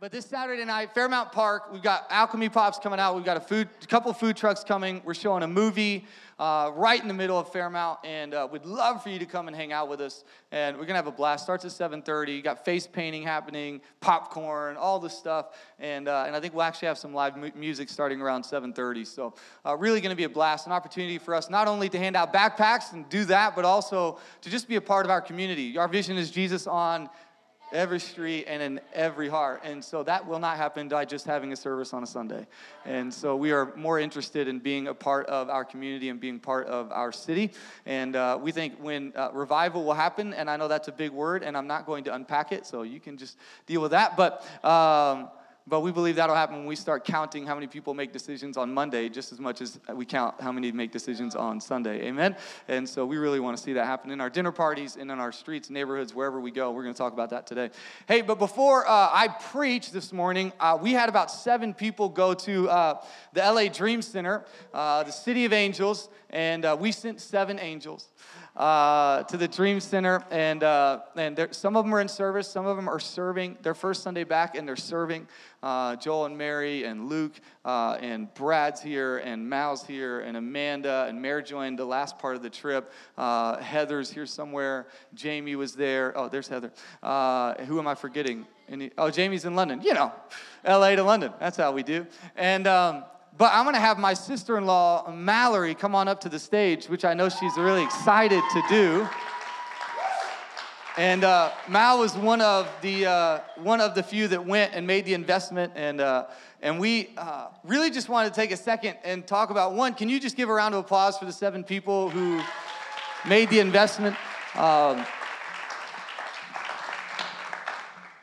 But this Saturday night, Fairmount Park, we've got Alchemy Pops coming out. We've got a food, a couple food trucks coming. We're showing a movie uh, right in the middle of Fairmount, and uh, we'd love for you to come and hang out with us. And we're gonna have a blast. Starts at 7:30. You got face painting happening, popcorn, all this stuff, and uh, and I think we'll actually have some live mu- music starting around 7:30. So uh, really gonna be a blast, an opportunity for us not only to hand out backpacks and do that, but also to just be a part of our community. Our vision is Jesus on every street and in every heart. And so that will not happen by just having a service on a Sunday. And so we are more interested in being a part of our community and being part of our city. And uh, we think when uh, revival will happen, and I know that's a big word, and I'm not going to unpack it, so you can just deal with that. But um, but we believe that'll happen when we start counting how many people make decisions on Monday, just as much as we count how many make decisions on Sunday. Amen? And so we really want to see that happen in our dinner parties and in our streets, neighborhoods, wherever we go. We're going to talk about that today. Hey, but before uh, I preach this morning, uh, we had about seven people go to uh, the LA Dream Center, uh, the City of Angels, and uh, we sent seven angels uh, to the Dream Center, and uh, and some of them are in service, some of them are serving their first Sunday back, and they're serving. Uh, Joel and Mary and Luke uh, and Brad's here and Mal's here and Amanda and Mary joined the last part of the trip. Uh, Heather's here somewhere. Jamie was there. Oh, there's Heather. Uh, who am I forgetting? Any, oh, Jamie's in London. You know, L.A. to London. That's how we do. And um, but I'm to have my sister in law, Mallory, come on up to the stage, which I know she's really excited to do. And uh, Mal was one of the uh, one of the few that went and made the investment, and uh, and we uh, really just wanted to take a second and talk about one. Can you just give a round of applause for the seven people who made the investment? Um,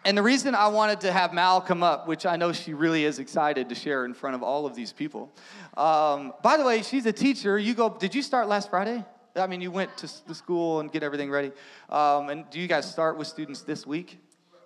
And the reason I wanted to have Mal come up, which I know she really is excited to share in front of all of these people. Um, by the way, she's a teacher. You go. Did you start last Friday? I mean, you went to the school and get everything ready. Um, and do you guys start with students this week?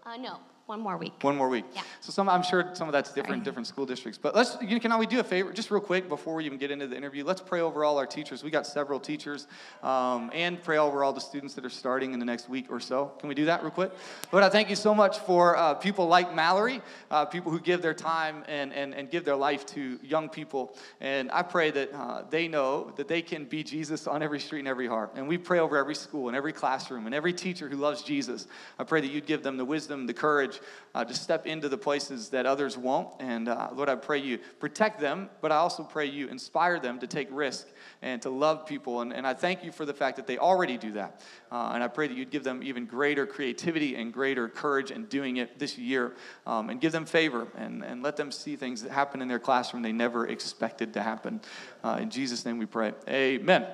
Uh, no. One more week. One more week. Yeah. So some, I'm sure some of that's different, Sorry. different school districts. But let's, you know, can we do a favor, just real quick before we even get into the interview? Let's pray over all our teachers. We got several teachers, um, and pray over all the students that are starting in the next week or so. Can we do that real quick? Lord, I thank you so much for uh, people like Mallory, uh, people who give their time and, and, and give their life to young people. And I pray that uh, they know that they can be Jesus on every street and every heart. And we pray over every school and every classroom and every teacher who loves Jesus. I pray that you'd give them the wisdom, the courage uh, to step into the places that others won't. And uh, Lord, I pray you protect them, but I also pray you inspire them to take risk and to love people. And, and I thank you for the fact that they already do that. Uh, and I pray that you'd give them even greater creativity and greater courage in doing it this year um, and give them favor and, and let them see things that happen in their classroom they never expected to happen. Uh, in Jesus' name we pray. Amen.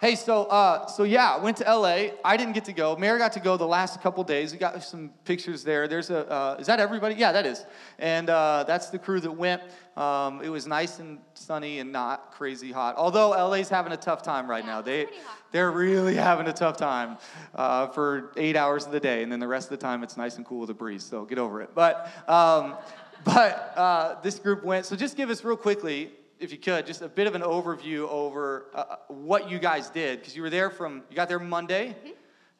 Hey, so uh, so yeah, went to LA. I didn't get to go. Mary got to go the last couple days. We got some pictures there. There's a uh, is that everybody? Yeah, that is. And uh, that's the crew that went. Um, it was nice and sunny and not crazy hot. Although LA's having a tough time right Yeah, now. They they're really having a tough time uh, for eight hours of the day, and then the rest of the time it's nice and cool with a breeze. So get over it. But um, but uh, this group went. So just give us real quickly if you could, just a bit of an overview over uh, what you guys did, because you were there from, you got there Monday, Mm-hmm.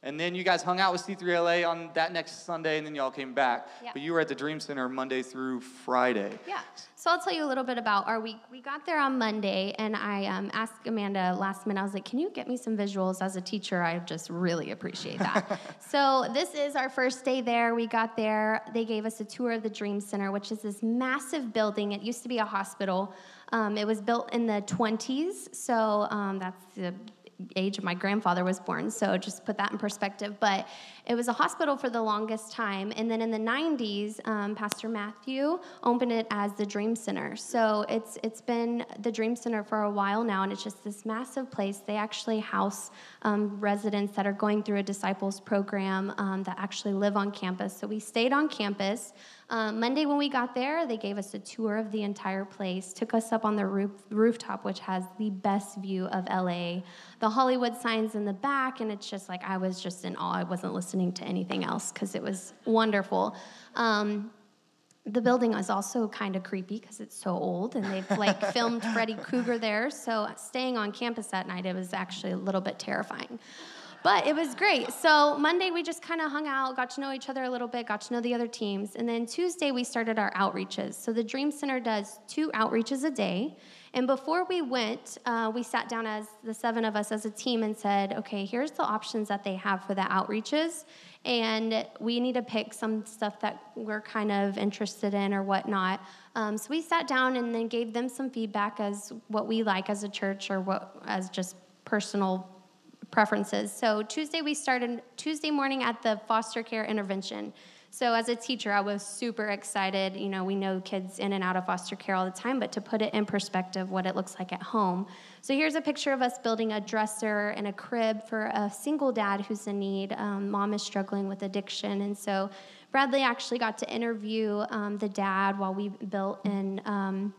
and then you guys hung out with C3LA on that next Sunday, and then y'all came back. Yeah. But you were at the Dream Center Monday through Friday. Yeah. So I'll tell you a little bit about our week. We got there on Monday, and I um, asked Amanda last minute. I was like, "Can you get me some visuals?" As a teacher, I just really appreciate that. so this is our first day there. We got there. They gave us a tour of the Dream Center, which is this massive building. It used to be a hospital. Um, it was built in the 20s, so um, that's the age my grandfather was born, so just put that in perspective. But it was a hospital for the longest time. And then in the 90s, um, Pastor Matthew opened it as the Dream Center. So it's, it's been the Dream Center for a while now, and it's just this massive place. They actually house um, residents that are going through a disciples program um, that actually live on campus. So we stayed on campus. Um, Monday, when we got there, they gave us a tour of the entire place, took us up on the roof, rooftop, which has the best view of LA. The Hollywood signs in the back, and it's just like I was just in awe. I wasn't listening to anything else because it was wonderful. Um, the building is also kind of creepy because it's so old, and they've like filmed Freddy Krueger there. So staying on campus that night, it was actually a little bit terrifying. But it was great. So Monday we just kind of hung out, got to know each other a little bit, got to know the other teams, and then Tuesday we started our outreaches. So the Dream Center does two outreaches a day. And before we went, uh, we sat down as the seven of us as a team and said, okay, here's the options that they have for the outreaches. And we need to pick some stuff that we're kind of interested in or whatnot. Um, so we sat down and then gave them some feedback as what we like as a church or what as just personal preferences. So Tuesday we started Tuesday morning at the foster care intervention. So as a teacher, I was super excited. You know, we know kids in and out of foster care all the time, but to put it in perspective, what it looks like at home. So here's a picture of us building a dresser and a crib for a single dad who's in need. Um, mom is struggling with addiction, and so Bradley actually got to interview um, the dad while we built in. Um,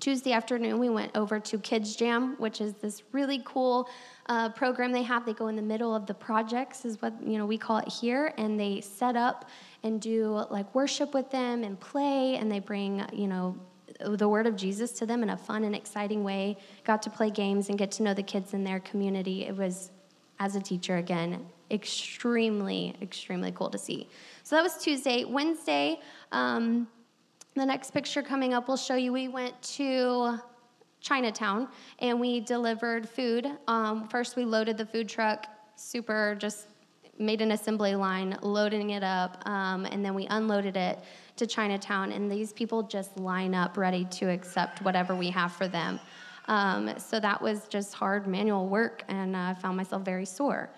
Tuesday afternoon, we went over to Kids Jam, which is this really cool uh, program they have. They go in the middle of the projects, is what you know we call it here, and they set up and do like worship with them and play, and they bring you know the word of Jesus to them in a fun and exciting way. Got to play games and get to know the kids in their community. It was, as a teacher, again, extremely, extremely cool to see. So that was Tuesday. Wednesday. Um, the next picture coming up will show you we went to Chinatown and we delivered food. Um, first, we loaded the food truck, super just made an assembly line, loading it up, um, and then we unloaded it to Chinatown. And these people just line up ready to accept whatever we have for them. Um, so that was just hard manual work, and I found myself very sore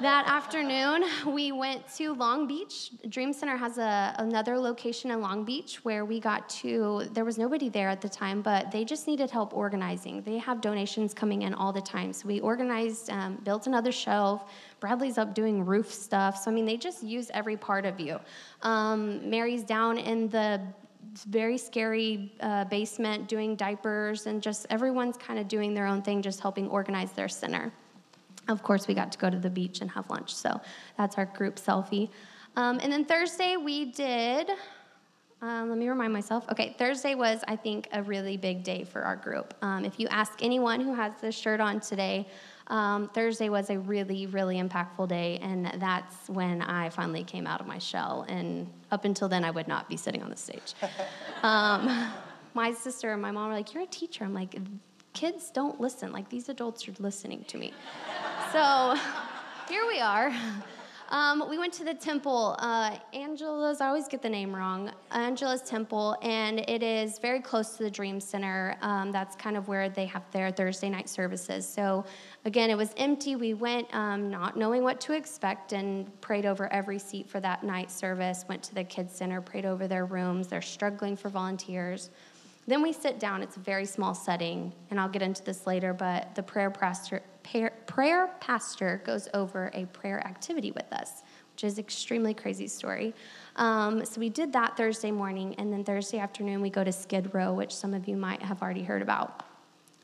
that afternoon, we went to Long Beach. Dream Center has a, another location in Long Beach where we got to, there was nobody there at the time, but they just needed help organizing. They have donations coming in all the time. So we organized, um, built another shelf. Bradley's up doing roof stuff. So, I mean, they just use every part of you. Um, Mary's down in the very scary uh, basement doing diapers, and just everyone's kind of doing their own thing, just helping organize their center. Of course, we got to go to the beach and have lunch, so that's our group selfie. Um, and then Thursday, we did, um, let me remind myself. Okay, Thursday was, I think, a really big day for our group. Um, if you ask anyone who has this shirt on today, um, Thursday was a really, really impactful day, and that's when I finally came out of my shell. And up until then, I would not be sitting on the stage. Um, my sister and my mom were like, You're a teacher. I'm like, Kids don't listen. Like, these adults are listening to me. So here we are. Um, we went to the temple, uh, Angela's, I always get the name wrong, Angela's Temple, and it is very close to the Dream Center. Um, that's kind of where they have their Thursday night services. So, again, it was empty. We went um, not knowing what to expect and prayed over every seat for that night service, went to the kids' center, prayed over their rooms. They're struggling for volunteers. Then we sit down. It's a very small setting, and I'll get into this later, but the prayer pastor, prayer pastor goes over a prayer activity with us, which is extremely crazy story. Um, so we did that Thursday morning, and then Thursday afternoon we go to Skid Row, which some of you might have already heard about.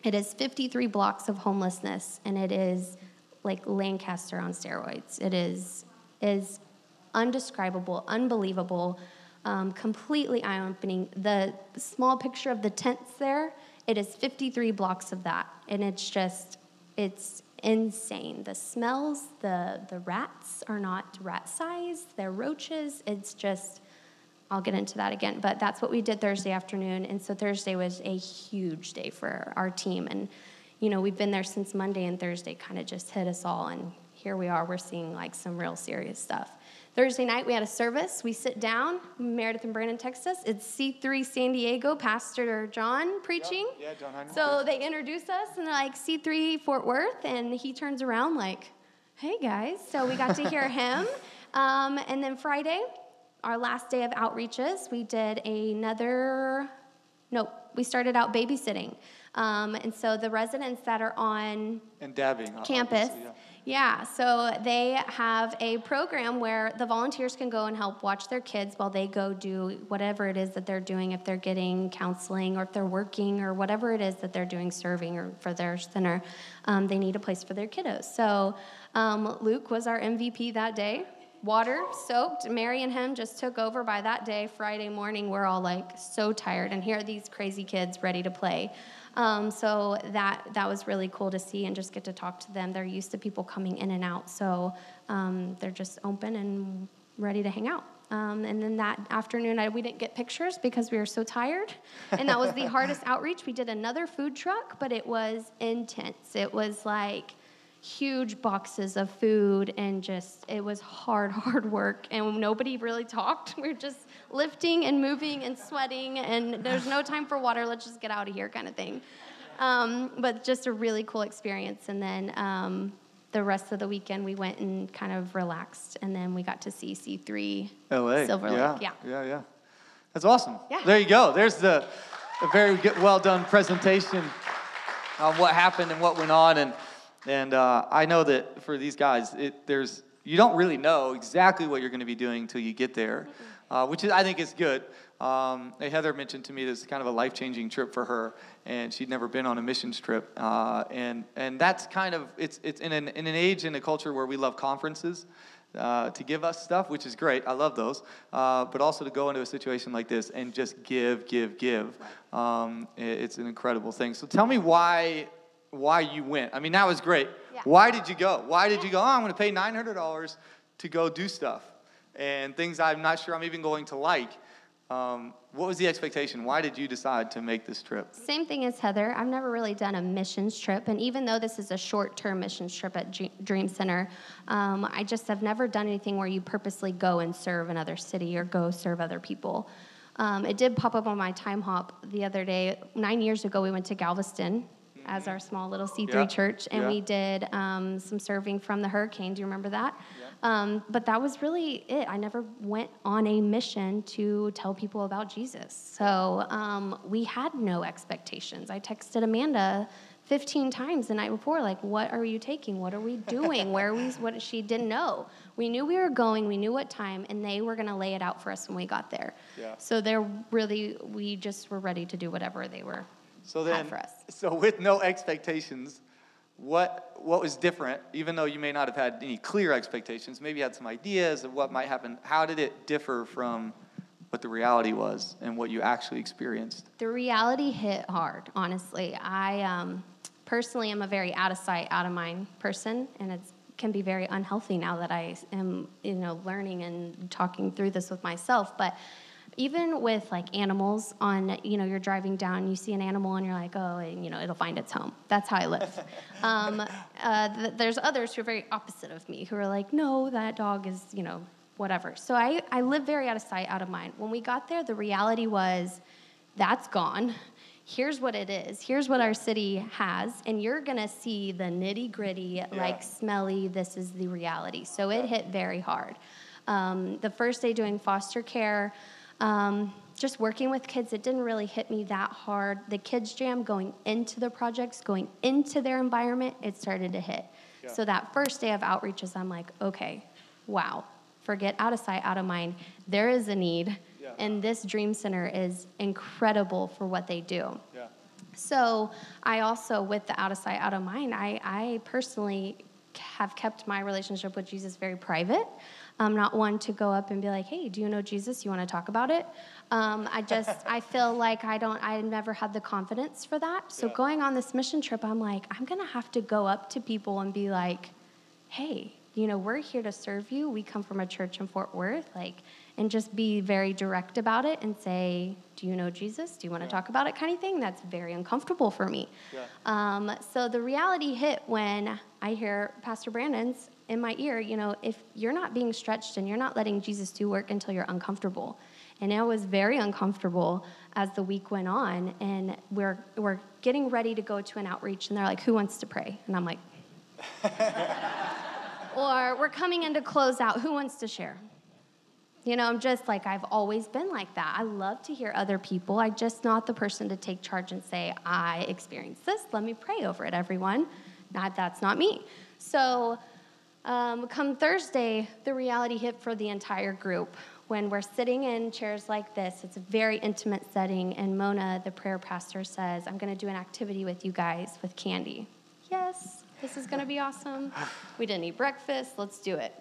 It is 53 blocks of homelessness, and it is like Lancaster on steroids. It is is undescribable, unbelievable um, completely eye opening. The small picture of the tents there, it is 53 blocks of that. And it's just, it's insane. The smells, the, the rats are not rat size, they're roaches. It's just, I'll get into that again. But that's what we did Thursday afternoon. And so Thursday was a huge day for our team. And, you know, we've been there since Monday, and Thursday kind of just hit us all. And here we are, we're seeing like some real serious stuff. Thursday night, we had a service. We sit down, Meredith and Brandon, Texas. It's C3 San Diego, Pastor John preaching. Yep. Yeah, John So they introduce us, and they're like, C3 Fort Worth. And he turns around, like, hey, guys. So we got to hear him. Um, and then Friday, our last day of outreaches, we did another, nope, we started out babysitting. Um, and so the residents that are on and dabbing campus, yeah. Yeah, so they have a program where the volunteers can go and help watch their kids while they go do whatever it is that they're doing, if they're getting counseling or if they're working or whatever it is that they're doing, serving or for their center. Um, they need a place for their kiddos. So um, Luke was our MVP that day. water soaked. Mary and him just took over by that day, Friday morning. We're all like so tired, and here are these crazy kids ready to play. Um, so that that was really cool to see and just get to talk to them. They're used to people coming in and out, so um, they're just open and ready to hang out. Um, and then that afternoon, I, we didn't get pictures because we were so tired. And that was the hardest outreach. We did another food truck, but it was intense. It was like huge boxes of food and just it was hard hard work and nobody really talked we were just lifting and moving and sweating and there's no time for water let's just get out of here kind of thing um, but just a really cool experience and then um, the rest of the weekend we went and kind of relaxed and then we got to see c3 LA. silver yeah. lake yeah Yeah, yeah. That's awesome. Yeah. There you go. There's the a very good, well done presentation on what happened and what went on. And and uh, I know that for these guys, it, there's you don't really know exactly what you're going to be doing until you get there, uh, which is I think is good. Um, Heather mentioned to me this is kind of a life changing trip for her, and she'd never been on a missions trip. Uh, and and that's kind of it's it's in an in an age and a culture where we love conferences uh, to give us stuff, which is great. I love those. Uh, but also to go into a situation like this and just give, give, give. Um, it's an incredible thing. So tell me why why you went. I mean, that was great. Yeah. Why did you go? Why did you go? Oh, I'm going to pay $900 to go do stuff and things I'm not sure I'm even going to like. Um, what was the expectation? Why did you decide to make this trip? Same thing as Heather. I've never really done a missions trip, and even though this is a short-term missions trip at G- Dream Center, um, I just have never done anything where you purposely go and serve another city or go serve other people. Um, it did pop up on my Timehop the other day. Nine years ago, we went to Galveston as our small little C3 Yeah. church, and Yeah. we did um, some serving from the hurricane. Do you remember that? Um, but that was really it. I never went on a mission to tell people about Jesus. So um, we had no expectations. I texted Amanda 15 times the night before, like, what are you taking? What are we doing? Where are we? What she didn't know. We knew we were going. We knew what time, and they were going to lay it out for us when we got there. Yeah. So they're really, we just were ready to do whatever they were So then, for us. so with no expectations, what what was different? Even though you may not have had any clear expectations, maybe you had some ideas of what might happen. How did it differ from what the reality was and what you actually experienced? The reality hit hard, honestly. I um, personally am a very out of sight, out of mind person, and it can be very unhealthy now that I am, you know, learning and talking through this with myself. But even with like animals on, you know, you're driving down, you see an animal, and you're like, oh, and, you know, it'll find its home. That's how I live. um, uh, th- there's others who are very opposite of me, who are like, no, that dog is, you know, whatever. So I, I live very out of sight, out of mind. When we got there, the reality was that's gone. Here's what it is. Here's what our city has. And you're going to see the nitty gritty, like smelly, this is the reality. So it hit very hard. Um, the first day doing foster care, um, just working with kids, it didn't really hit me that hard. The kids' jam going into the projects, going into their environment, it started to hit. So that first day of outreaches, I'm like, okay, wow, forget out of sight, out of mind. There is a need, and this Dream Center is incredible for what they do. Yeah. So I also, with the out of sight, out of mind, I, I personally have kept my relationship with Jesus very private. I'm not one to go up and be like, "Hey, do you know Jesus? You want to talk about it?" Um, I just I feel like I don't. I never had the confidence for that. So Yeah. going on this mission trip, I'm like, I'm gonna have to go up to people and be like, "Hey, you know, we're here to serve you. We come from a church in Fort Worth, like." And just be very direct about it and say, Do you know Jesus? Do you want to talk about it? kind of thing. That's very uncomfortable for me. Yeah. Um, so the reality hit when I hear Pastor Brandon's in my ear, you know, if you're not being stretched and you're not letting Jesus do work until you're uncomfortable. And I was very uncomfortable as the week went on, and we're, we're getting ready to go to an outreach, and they're like, Who wants to pray? And I'm like, Or we're coming in to close out, who wants to share? You know, I'm just like, I've always been like that. I love to hear other people. I'm just not the person to take charge and say, I experienced this. Let me pray over it, everyone. Not, that's not me. So, um, come Thursday, the reality hit for the entire group. When we're sitting in chairs like this, it's a very intimate setting, and Mona, the prayer pastor, says, I'm going to do an activity with you guys with candy. Yes, this is going to be awesome. We didn't eat breakfast. Let's do it.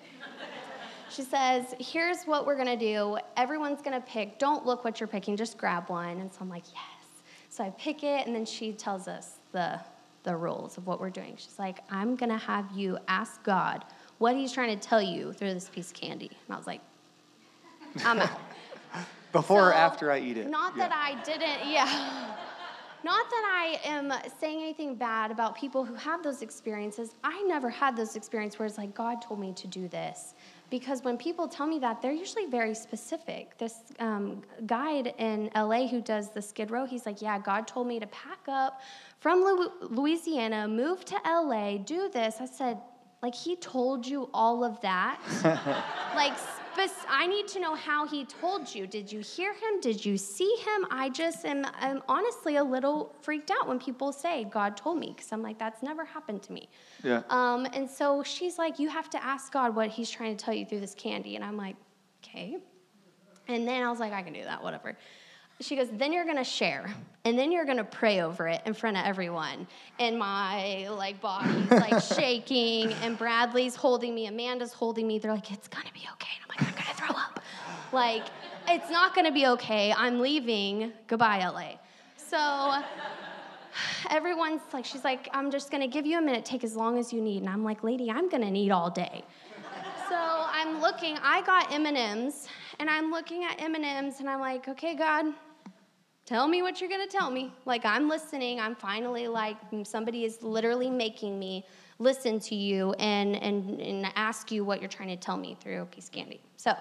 She says, Here's what we're gonna do. Everyone's gonna pick. Don't look what you're picking, just grab one. And so I'm like, Yes. So I pick it, and then she tells us the, the rules of what we're doing. She's like, I'm gonna have you ask God what He's trying to tell you through this piece of candy. And I was like, I'm out. Before or after I eat it. Not Yeah. that I didn't, yeah. Not that I am saying anything bad about people who have those experiences. I never had those experiences where it's like, God told me to do this. Because when people tell me that, they're usually very specific. This um, guide in LA who does the Skid Row, he's like, Yeah, God told me to pack up from Lu- Louisiana, move to LA, do this. I said, Like, he told you all of that? like spec- I need to know how he told you. Did you hear him? Did you see him? I just am I'm honestly a little freaked out when people say God told me because I'm like that's never happened to me. Yeah. Um, and so she's like, you have to ask God what He's trying to tell you through this candy, and I'm like, okay. And then I was like, I can do that, whatever. She goes, then you're gonna share, and then you're gonna pray over it in front of everyone. And my like body's like shaking, and Bradley's holding me, Amanda's holding me. They're like, it's gonna be okay. And I'm like, I'm gonna throw up. Like, it's not gonna be okay. I'm leaving. Goodbye, LA. So everyone's like, she's like, I'm just gonna give you a minute, take as long as you need. And I'm like, lady, I'm gonna need all day. So I'm looking, I got M&Ms, and I'm looking at M&Ms, and I'm like, okay, God, tell me what you're gonna tell me. Like, I'm listening, I'm finally like, somebody is literally making me listen to you and, and, and ask you what you're trying to tell me through a piece of candy. So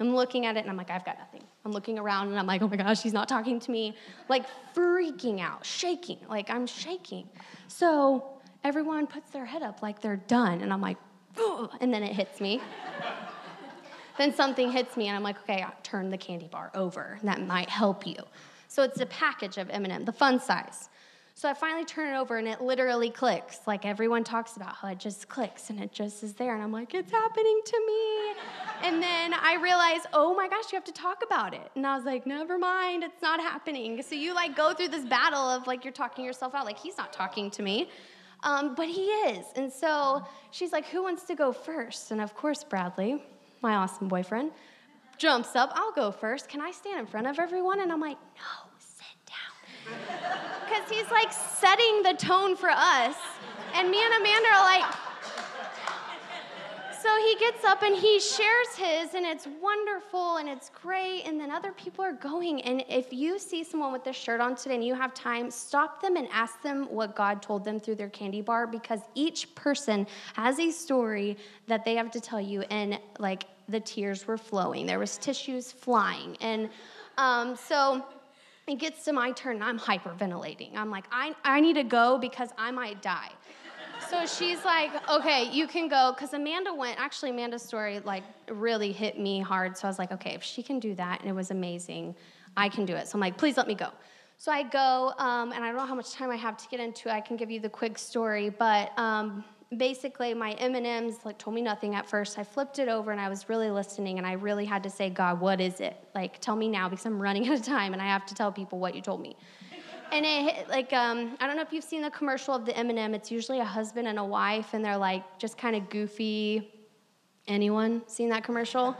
I'm looking at it, and I'm like, I've got nothing. I'm looking around, and I'm like, oh my gosh, she's not talking to me. Like, freaking out, shaking, like, I'm shaking. So everyone puts their head up like they're done, and I'm like, "Ugh," and then it hits me. then something hits me, and I'm like, okay, I'll turn the candy bar over. That might help you. So it's a package of M&M, the fun size. So I finally turn it over, and it literally clicks. Like everyone talks about how it just clicks, and it just is there. And I'm like, it's happening to me. and then I realize, oh my gosh, you have to talk about it. And I was like, never mind, it's not happening. So you like go through this battle of like you're talking yourself out, like he's not talking to me. Um, but he is. And so she's like, Who wants to go first? And of course, Bradley, my awesome boyfriend, jumps up. I'll go first. Can I stand in front of everyone? And I'm like, No, sit down. Because he's like setting the tone for us. And me and Amanda are like, so he gets up and he shares his, and it's wonderful and it's great. And then other people are going. And if you see someone with this shirt on today and you have time, stop them and ask them what God told them through their candy bar because each person has a story that they have to tell you. And like the tears were flowing, there was tissues flying. And um, so it gets to my turn and I'm hyperventilating. I'm like, I, I need to go because I might die. So she's like, okay, you can go. Because Amanda went, actually, Amanda's story like really hit me hard. So I was like, okay, if she can do that and it was amazing, I can do it. So I'm like, please let me go. So I go, um, and I don't know how much time I have to get into it. I can give you the quick story, but um, basically, my M&Ms like told me nothing at first. I flipped it over, and I was really listening, and I really had to say, God, what is it? Like, tell me now, because I'm running out of time, and I have to tell people what you told me and it hit- like um, I don't know if you've seen the commercial of the M&M. It's usually a husband and a wife, and they're like just kind of goofy. Anyone seen that commercial?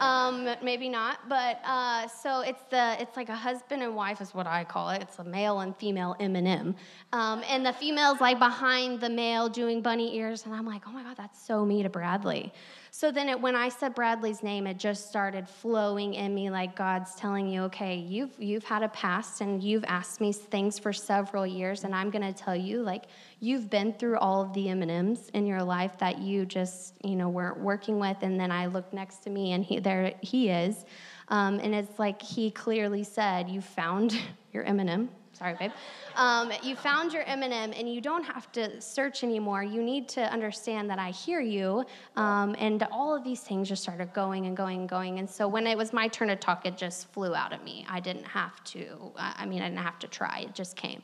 um, maybe not, but uh, so it's the it's like a husband and wife is what I call it. It's a male and female M&M, um, and the female's like behind the male doing bunny ears, and I'm like, oh my god, that's so me to Bradley. So then it, when I said Bradley's name, it just started flowing in me like God's telling you, okay, you've you've had a past and you've asked me things for several years, and I'm gonna tell you, like you've been through all of the M&Ms in your life that you just you know weren't working with, and then I looked next to me, and he there he is, um, and it's like he clearly said, you found your M&M. Sorry, babe. Um, you found your M&M, and you don't have to search anymore. You need to understand that I hear you, um, and all of these things just started going and going and going. And so when it was my turn to talk, it just flew out of me. I didn't have to. I I mean, I didn't have to try. It just came.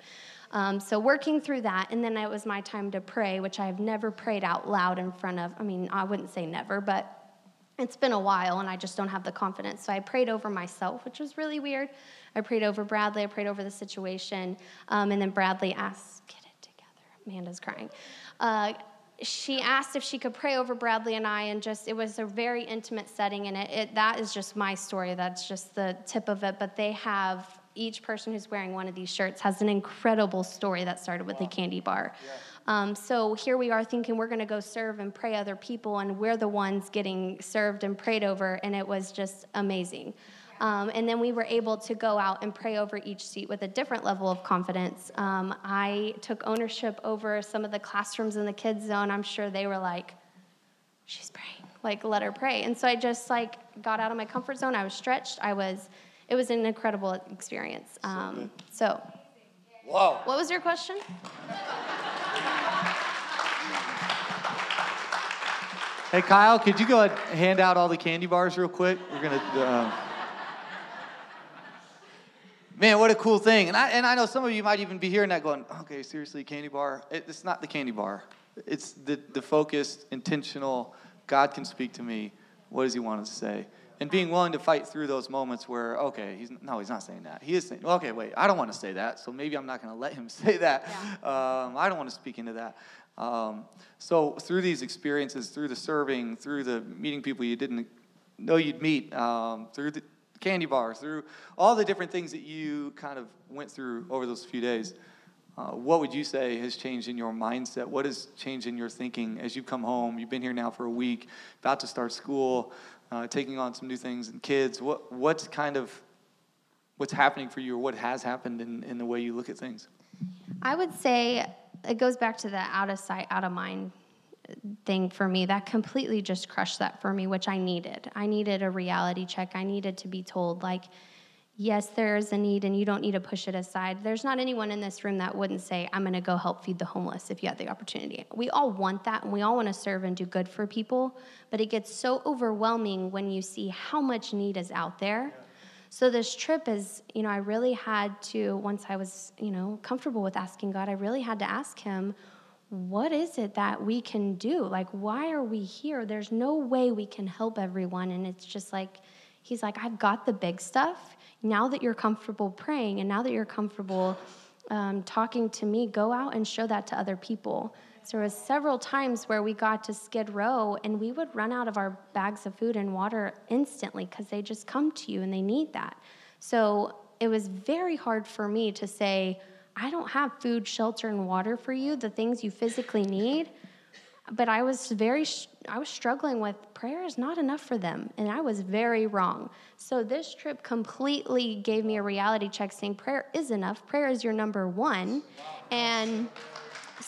Um, so working through that, and then it was my time to pray, which I've never prayed out loud in front of. I mean, I wouldn't say never, but it's been a while and I just don't have the confidence. So I prayed over myself, which was really weird. I prayed over Bradley, I prayed over the situation. Um, and then Bradley asked, Get it together. Amanda's crying. Uh, she asked if she could pray over Bradley and I, and just it was a very intimate setting, and it, it that is just my story. That's just the tip of it. But they have each person who's wearing one of these shirts has an incredible story that started with wow. a candy bar. Yeah. Um, so here we are thinking we're going to go serve and pray other people, and we're the ones getting served and prayed over, and it was just amazing. Um, and then we were able to go out and pray over each seat with a different level of confidence. Um, I took ownership over some of the classrooms in the kids' zone. I'm sure they were like, she's praying, like, let her pray. And so I just like got out of my comfort zone. I was stretched. I was, it was an incredible experience. Um, so, Whoa. What was your question? Hey, Kyle, could you go ahead and hand out all the candy bars real quick? We're going to. Uh... Man, what a cool thing. And I, and I know some of you might even be hearing that going, okay, seriously, candy bar? It, it's not the candy bar. It's the, the focused, intentional, God can speak to me. What does he want to say? And being willing to fight through those moments where, okay, he's, no, he's not saying that. He is saying, okay, wait, I don't want to say that, so maybe I'm not going to let him say that. Yeah. Um, I don't want to speak into that. Um, so through these experiences, through the serving, through the meeting people you didn't know you'd meet, um, through the candy bar, through all the different things that you kind of went through over those few days. Uh, what would you say has changed in your mindset? What has changed in your thinking as you come home? You've been here now for a week, about to start school, uh, taking on some new things and kids. What what's kind of what's happening for you, or what has happened in, in the way you look at things? I would say it goes back to the out of sight, out of mind thing for me. That completely just crushed that for me which i needed. I needed a reality check. I needed to be told like yes there's a need and you don't need to push it aside. There's not anyone in this room that wouldn't say i'm going to go help feed the homeless if you had the opportunity. We all want that and we all want to serve and do good for people but it gets so overwhelming when you see how much need is out there so this trip is you know i really had to once i was you know comfortable with asking god i really had to ask him what is it that we can do? Like, why are we here? There's no way we can help everyone. And it's just like, he's like, I've got the big stuff. Now that you're comfortable praying and now that you're comfortable um, talking to me, go out and show that to other people. There was several times where we got to Skid Row and we would run out of our bags of food and water instantly because they just come to you and they need that. So it was very hard for me to say, I don't have food, shelter, and water for you, the things you physically need. But I was very, I was struggling with prayer is not enough for them. And I was very wrong. So this trip completely gave me a reality check saying prayer is enough. Prayer is your number one. And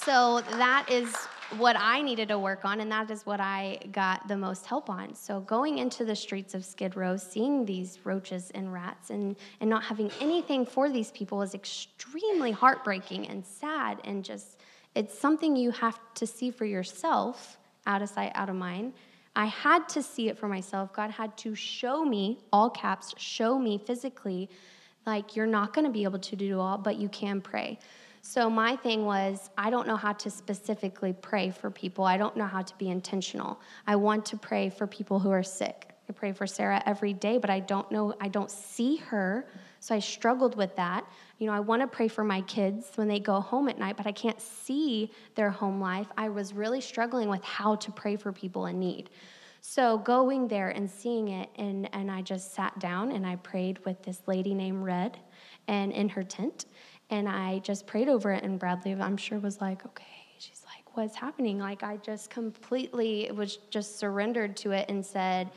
so that is what I needed to work on, and that is what I got the most help on. So going into the streets of Skid Row, seeing these roaches and rats, and, and not having anything for these people is extremely heartbreaking and sad, and just it's something you have to see for yourself, out of sight, out of mind. I had to see it for myself. God had to show me, all caps, show me physically, like you're not going to be able to do all, but you can pray. So my thing was, I don't know how to specifically pray for people. I don't know how to be intentional. I want to pray for people who are sick. I pray for Sarah every day, but I don't know, I don't see her. So I struggled with that. You know, I want to pray for my kids when they go home at night, but I can't see their home life. I was really struggling with how to pray for people in need. So going there and seeing it, and, and I just sat down and I prayed with this lady named Red and in her tent. And I just prayed over it, and Bradley, I'm sure, was like, okay. She's like, what's happening? Like, I just completely was just surrendered to it and said,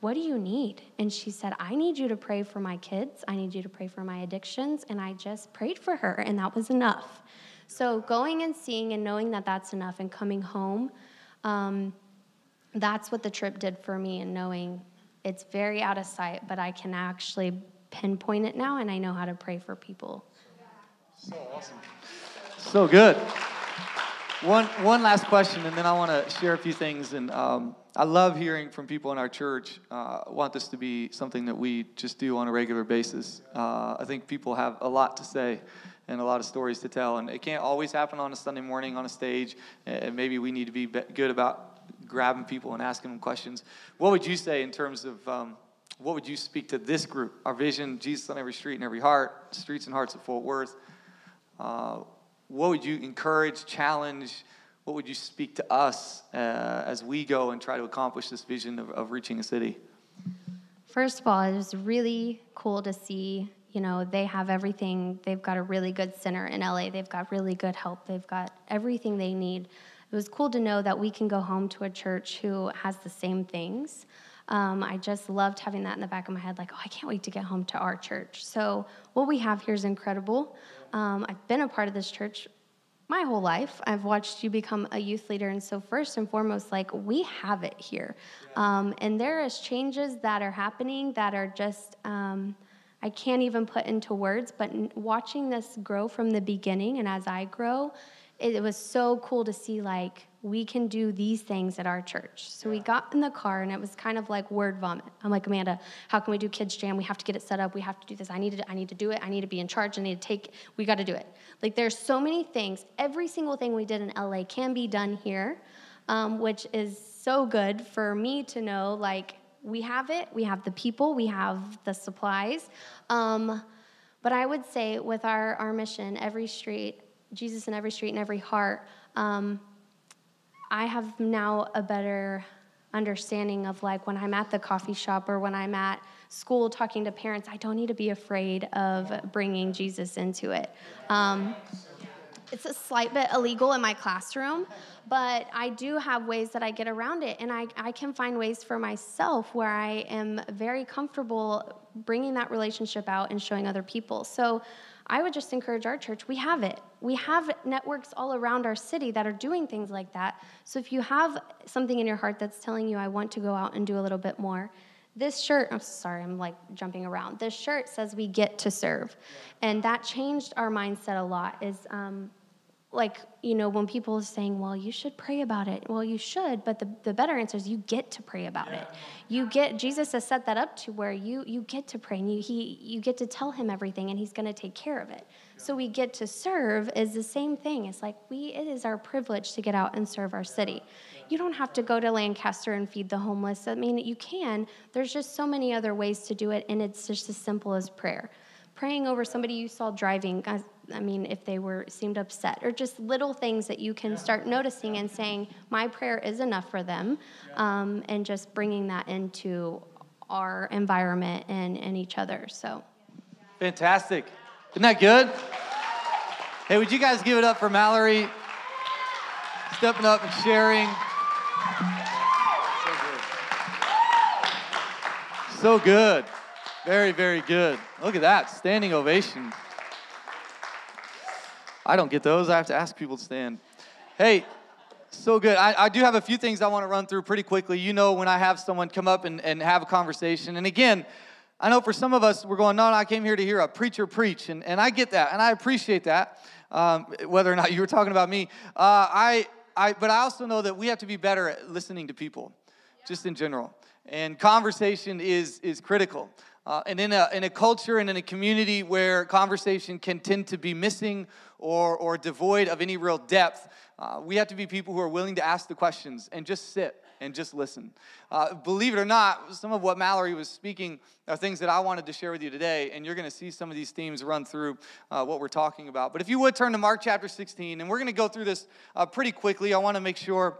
what do you need? And she said, I need you to pray for my kids. I need you to pray for my addictions. And I just prayed for her, and that was enough. So, going and seeing and knowing that that's enough and coming home, um, that's what the trip did for me, and knowing it's very out of sight, but I can actually pinpoint it now, and I know how to pray for people. So awesome. So good. One, one last question, and then I want to share a few things. And um, I love hearing from people in our church. Uh, I want this to be something that we just do on a regular basis. Uh, I think people have a lot to say and a lot of stories to tell, and it can't always happen on a Sunday morning on a stage. And maybe we need to be good about grabbing people and asking them questions. What would you say in terms of um, what would you speak to this group? Our vision, Jesus on every street and every heart, streets and hearts of Fort Worth. Uh, what would you encourage, challenge? what would you speak to us uh, as we go and try to accomplish this vision of, of reaching a city? First of all, it was really cool to see, you know, they have everything. They've got a really good center in LA. They've got really good help. They've got everything they need. It was cool to know that we can go home to a church who has the same things. Um, I just loved having that in the back of my head, like, oh, I can't wait to get home to our church. So, what we have here is incredible. Um, I've been a part of this church my whole life. I've watched you become a youth leader. And so, first and foremost, like we have it here. Um, and there is changes that are happening that are just, um, I can't even put into words, but watching this grow from the beginning and as I grow, it, it was so cool to see like we can do these things at our church. So we got in the car and it was kind of like word vomit. I'm like, Amanda, how can we do kids jam? We have to get it set up. We have to do this. I need to, I need to do it. I need to be in charge. I need to take, we got to do it. Like there's so many things. Every single thing we did in LA can be done here, um, which is so good for me to know like we have it. We have the people. We have the supplies. Um, but I would say with our, our mission, every street, Jesus in every street and every heart, um, I have now a better understanding of like when I'm at the coffee shop or when I'm at school talking to parents, I don't need to be afraid of bringing Jesus into it. Um, it's a slight bit illegal in my classroom, but I do have ways that I get around it. And I, I can find ways for myself where I am very comfortable bringing that relationship out and showing other people. So I would just encourage our church, we have it. We have networks all around our city that are doing things like that. So if you have something in your heart that's telling you, I want to go out and do a little bit more, this shirt, I'm sorry, I'm like jumping around. This shirt says we get to serve. And that changed our mindset a lot. Is um, like, you know, when people are saying, well, you should pray about it. Well, you should, but the, the better answer is you get to pray about yeah. it. You get, Jesus has set that up to where you, you get to pray and you, he, you get to tell him everything and he's going to take care of it. Yeah. So we get to serve is the same thing. It's like we, it is our privilege to get out and serve our city. You don't have to go to Lancaster and feed the homeless. I mean, you can. There's just so many other ways to do it, and it's just as simple as prayer praying over somebody you saw driving i mean if they were seemed upset or just little things that you can start noticing and saying my prayer is enough for them um, and just bringing that into our environment and, and each other so. Fantastic. Isn't that good? Hey would you guys give it up for mallory? Stepping up and sharing. So good. So good. Very, very good. Look at that. Standing ovation. I don't get those. I have to ask people to stand. Hey, so good. I, I do have a few things I want to run through pretty quickly. You know, when I have someone come up and, and have a conversation, and again, I know for some of us, we're going, no, no, I came here to hear a preacher preach, and, and I get that, and I appreciate that, um, whether or not you were talking about me. Uh, I, I, but I also know that we have to be better at listening to people, just in general. And conversation is, is critical. Uh, and in a, in a culture and in a community where conversation can tend to be missing or, or devoid of any real depth, uh, we have to be people who are willing to ask the questions and just sit and just listen. Uh, believe it or not, some of what Mallory was speaking are things that I wanted to share with you today, and you're going to see some of these themes run through uh, what we're talking about. But if you would turn to Mark chapter 16, and we're going to go through this uh, pretty quickly. I want to make sure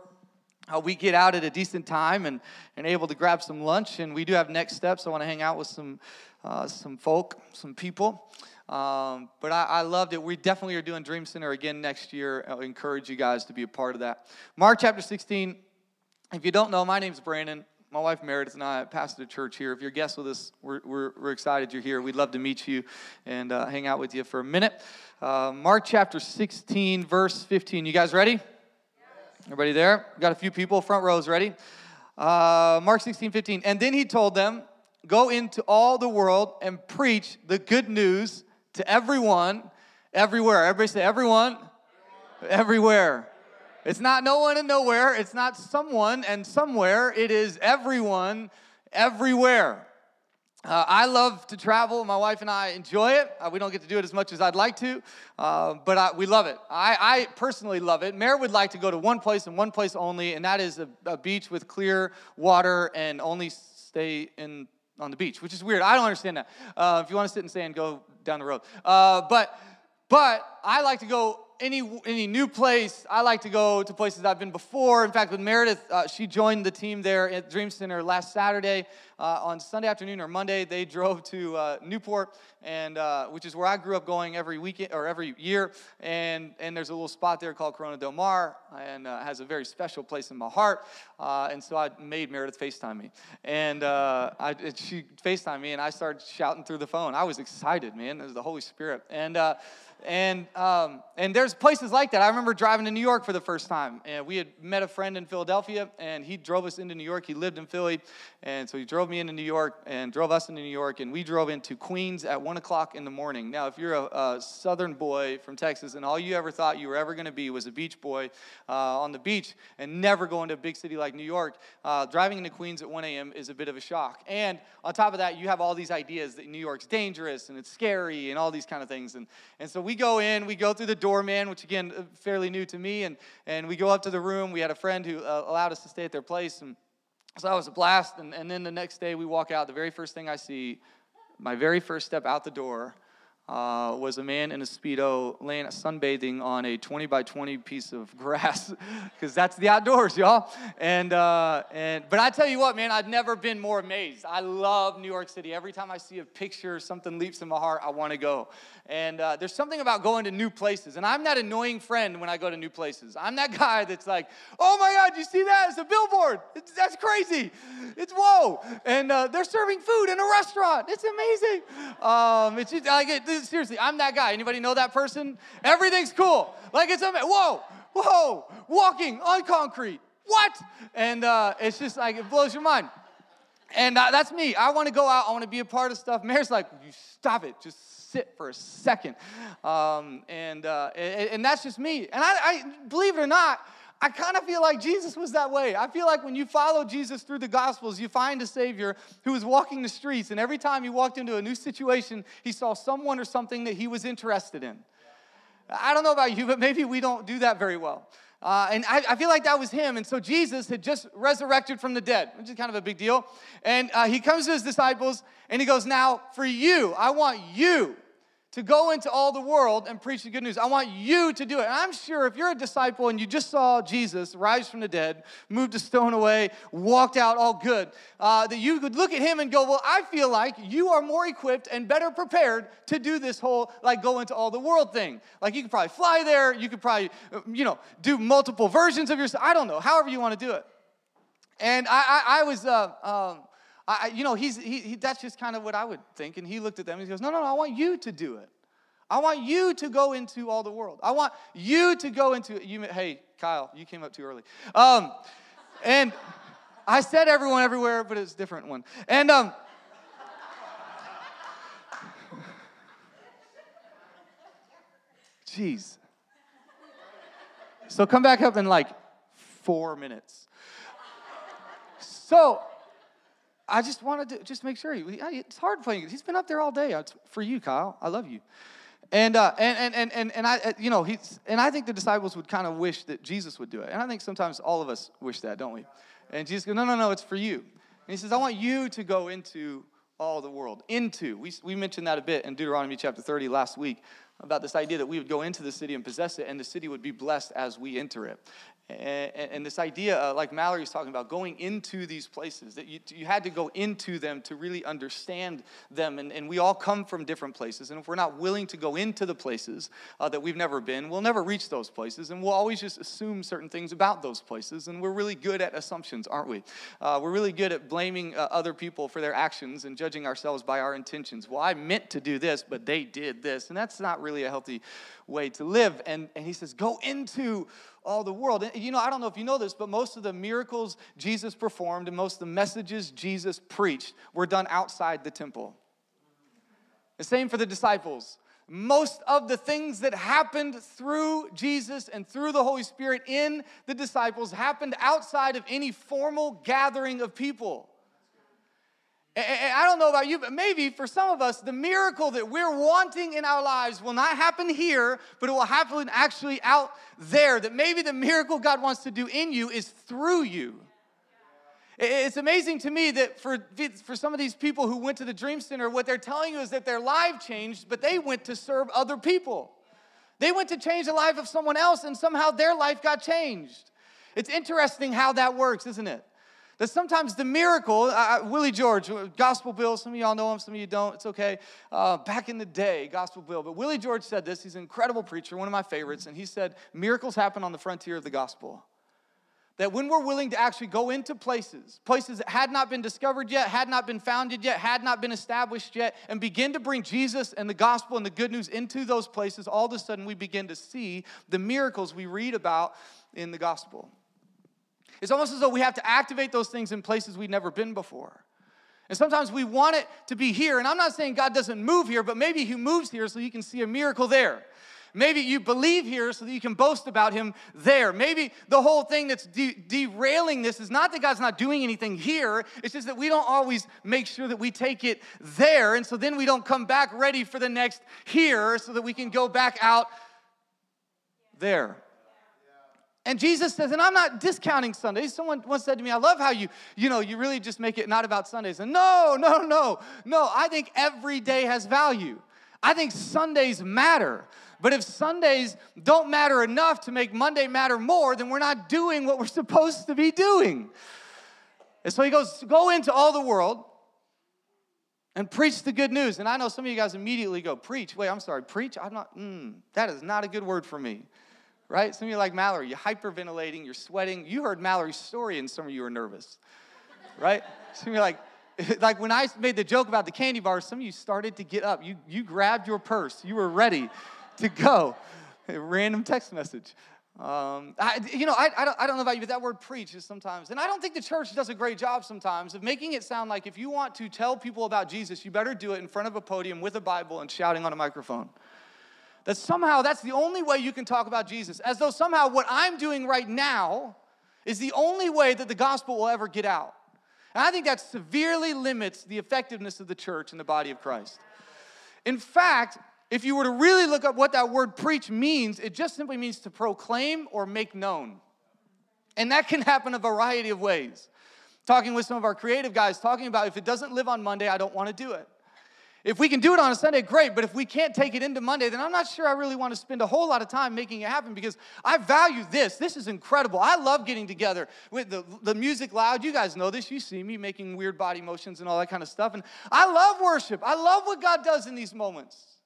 uh, we get out at a decent time and, and able to grab some lunch. And we do have next steps. I want to hang out with some, uh, some folk, some people. Um, but I, I, loved it. We definitely are doing Dream Center again next year. I encourage you guys to be a part of that. Mark chapter 16. If you don't know, my name's Brandon. My wife Meredith and I pastor the church here. If you're guests with us, we're, we're, we're excited you're here. We'd love to meet you and uh, hang out with you for a minute. Uh, Mark chapter 16, verse 15. You guys ready? Everybody there? Got a few people, front rows ready? Uh, Mark 16, 15. And then he told them, Go into all the world and preach the good news to everyone, everywhere. Everybody say, everyone, everywhere. It's not no one and nowhere. It's not someone and somewhere. It is everyone, everywhere. Uh, I love to travel. My wife and I enjoy it. Uh, we don't get to do it as much as I'd like to, uh, but I, we love it. I, I, personally love it. Mare would like to go to one place and one place only, and that is a, a beach with clear water and only stay in on the beach, which is weird. I don't understand that. Uh, if you want to sit in sand, go down the road. Uh, but but I like to go any any new place. I like to go to places I've been before. In fact, with Meredith, uh, she joined the team there at Dream Center last Saturday. Uh, on Sunday afternoon or Monday, they drove to uh, Newport, and uh, which is where I grew up going every weekend or every year. And and there's a little spot there called Corona Del Mar, and uh, has a very special place in my heart. Uh, and so I made Meredith Facetime me, and I, she Facetime me, and I started shouting through the phone. I was excited, man. It was the Holy Spirit, and and um, and there's places like that. I remember driving to New York for the first time, and we had met a friend in Philadelphia, and he drove us into New York. He lived in Philly, and so he drove me into New York and drove us into New York, and we drove into Queens at one o'clock in the morning. Now, if you're a, a Southern boy from Texas, and all you ever thought you were ever going to be was a beach boy uh, on the beach, and never going to a big city like New York, uh, driving into Queens at 1 a.m. is a bit of a shock. And on top of that, you have all these ideas that New York's dangerous and it's scary and all these kind of things, and and so we go in, we go through the doorman, which again, uh, fairly new to me, and, and we go up to the room. We had a friend who uh, allowed us to stay at their place, and so that was a blast. And, and then the next day we walk out, the very first thing I see, my very first step out the door, uh, was a man in a Speedo laying sunbathing on a 20 by 20 piece of grass, because that's the outdoors, y'all. And, uh, and, but I tell you what, man, I've never been more amazed. I love New York City. Every time I see a picture, something leaps in my heart, I want to go. And uh, there's something about going to new places. And I'm that annoying friend when I go to new places. I'm that guy that's like, oh my God, you see that? It's a billboard. It's, that's crazy. It's whoa. And uh, they're serving food in a restaurant. It's amazing. Um, it's just, like, it, seriously, I'm that guy. Anybody know that person? Everything's cool. Like it's amazing. Whoa, whoa, walking on concrete. What? And uh, it's just like, it blows your mind. And uh, that's me. I want to go out. I want to be a part of stuff. Mary's like, you stop it. Just sit for a second. Um, and, uh, and, and, that's just me. And I, I believe it or not, I kind of feel like Jesus was that way. I feel like when you follow Jesus through the Gospels, you find a Savior who was walking the streets, and every time he walked into a new situation, he saw someone or something that he was interested in. I don't know about you, but maybe we don't do that very well. Uh, and I, I, feel like that was him. And so Jesus had just resurrected from the dead, which is kind of a big deal. And uh, he comes to his disciples and he goes, Now, for you, I want you to go into all the world and preach the good news. I want you to do it. And I'm sure if you're a disciple and you just saw Jesus rise from the dead, moved a stone away, walked out all good, uh, that you could look at him and go, Well, I feel like you are more equipped and better prepared to do this whole, like, go into all the world thing. Like, you could probably fly there, you could probably, uh, you know, do multiple versions of yourself. I don't know, however you want to do it. And I, I, I was, uh, um, I, you know, he's, he, he, that's just kind of what I would think. And he looked at them and he goes, No, no, no, I want you to do it. I want you to go into all the world. I want you to go into you. Hey, Kyle, you came up too early. Um, and I said everyone everywhere, but it's a different one. And um, jeez. So come back up in like four minutes. So I just wanted to just make sure. It's hard playing. He's been up there all day. It's for you, Kyle. I love you. And, uh, and, and, and, and I, uh, you know, he's, and I think the disciples would kind of wish that Jesus would do it. And I think sometimes all of us wish that, don't we? And Jesus goes, no, no, no, it's for you. And he says, I want you to go into all the world. Into. We, we mentioned that a bit in Deuteronomy chapter 30 last week about this idea that we would go into the city and possess it, and the city would be blessed as we enter it. And, and, this idea, uh, like Mallory's talking about, going into these places, that you, you had to go into them to really understand them. And, and we all come from different places. And if we're not willing to go into the places uh, that we've never been, we'll never reach those places. And we'll always just assume certain things about those places. And we're really good at assumptions, aren't we? Uh, we're really good at blaming uh, other people for their actions and judging ourselves by our intentions. Well, I meant to do this, but they did this. And that's not really a healthy way to live. And, and he says, go into all the world. And, you know, I don't know if you know this, but most of the miracles Jesus performed and most of the messages Jesus preached were done outside the temple. The same for the disciples. Most of the things that happened through Jesus and through the Holy Spirit in the disciples happened outside of any formal gathering of people. And I don't know about you, but maybe for some of us, the miracle that we're wanting in our lives will not happen here, but it will happen actually out there. That maybe the miracle God wants to do in you is through you. It's amazing to me that for, for some of these people who went to the Dream Center, what they're telling you is that their life changed, but they went to serve other people. They went to change the life of someone else, and somehow their life got changed. It's interesting how that works, isn't it? That sometimes the miracle, Willie George, uh, Gospel Bill, some of y'all know him, some of you don't, it's okay. Uh, back in the day, Gospel Bill. But Willie George said this, he's an incredible preacher, one of my favorites, and he said, Miracles happen on the frontier of the gospel. That when we're willing to actually go into places, places that had not been discovered yet, had not been founded yet, had not been established yet, and begin to bring Jesus and the gospel and the good news into those places, all of a sudden we begin to see the miracles we read about in the gospel. It's almost as though we have to activate those things in places we've never been before. And sometimes we want it to be here. And I'm not saying God doesn't move here, but maybe He moves here so you can see a miracle there. Maybe you believe here so that you can boast about Him there. Maybe the whole thing that's de- derailing this is not that God's not doing anything here, it's just that we don't always make sure that we take it there. And so then we don't come back ready for the next here so that we can go back out there. And Jesus says, and I'm not discounting Sundays. Someone once said to me, I love how you, you know, you really just make it not about Sundays. And no, no, no, no. I think every day has value. I think Sundays matter. But if Sundays don't matter enough to make Monday matter more, then we're not doing what we're supposed to be doing. And so he goes, Go into all the world and preach the good news. And I know some of you guys immediately go, Preach. Wait, I'm sorry, preach? I'm not, mm, that is not a good word for me right? Some of you like Mallory, you're hyperventilating, you're sweating. You heard Mallory's story and some of you are nervous, right? Some of you like, like when I made the joke about the candy bars, some of you started to get up. You, you grabbed your purse. You were ready to go. A random text message. Um, I, you know, I, I, don't, I don't know about you, but that word preach is sometimes, and I don't think the church does a great job sometimes of making it sound like if you want to tell people about Jesus, you better do it in front of a podium with a Bible and shouting on a microphone. That somehow that's the only way you can talk about Jesus, as though somehow what I'm doing right now is the only way that the gospel will ever get out. And I think that severely limits the effectiveness of the church and the body of Christ. In fact, if you were to really look up what that word preach means, it just simply means to proclaim or make known. And that can happen a variety of ways. Talking with some of our creative guys, talking about if it doesn't live on Monday, I don't want to do it. If we can do it on a Sunday, great, but if we can't take it into Monday, then I'm not sure I really want to spend a whole lot of time making it happen because I value this. This is incredible. I love getting together with the, the music loud. You guys know this. You see me making weird body motions and all that kind of stuff. And I love worship. I love what God does in these moments.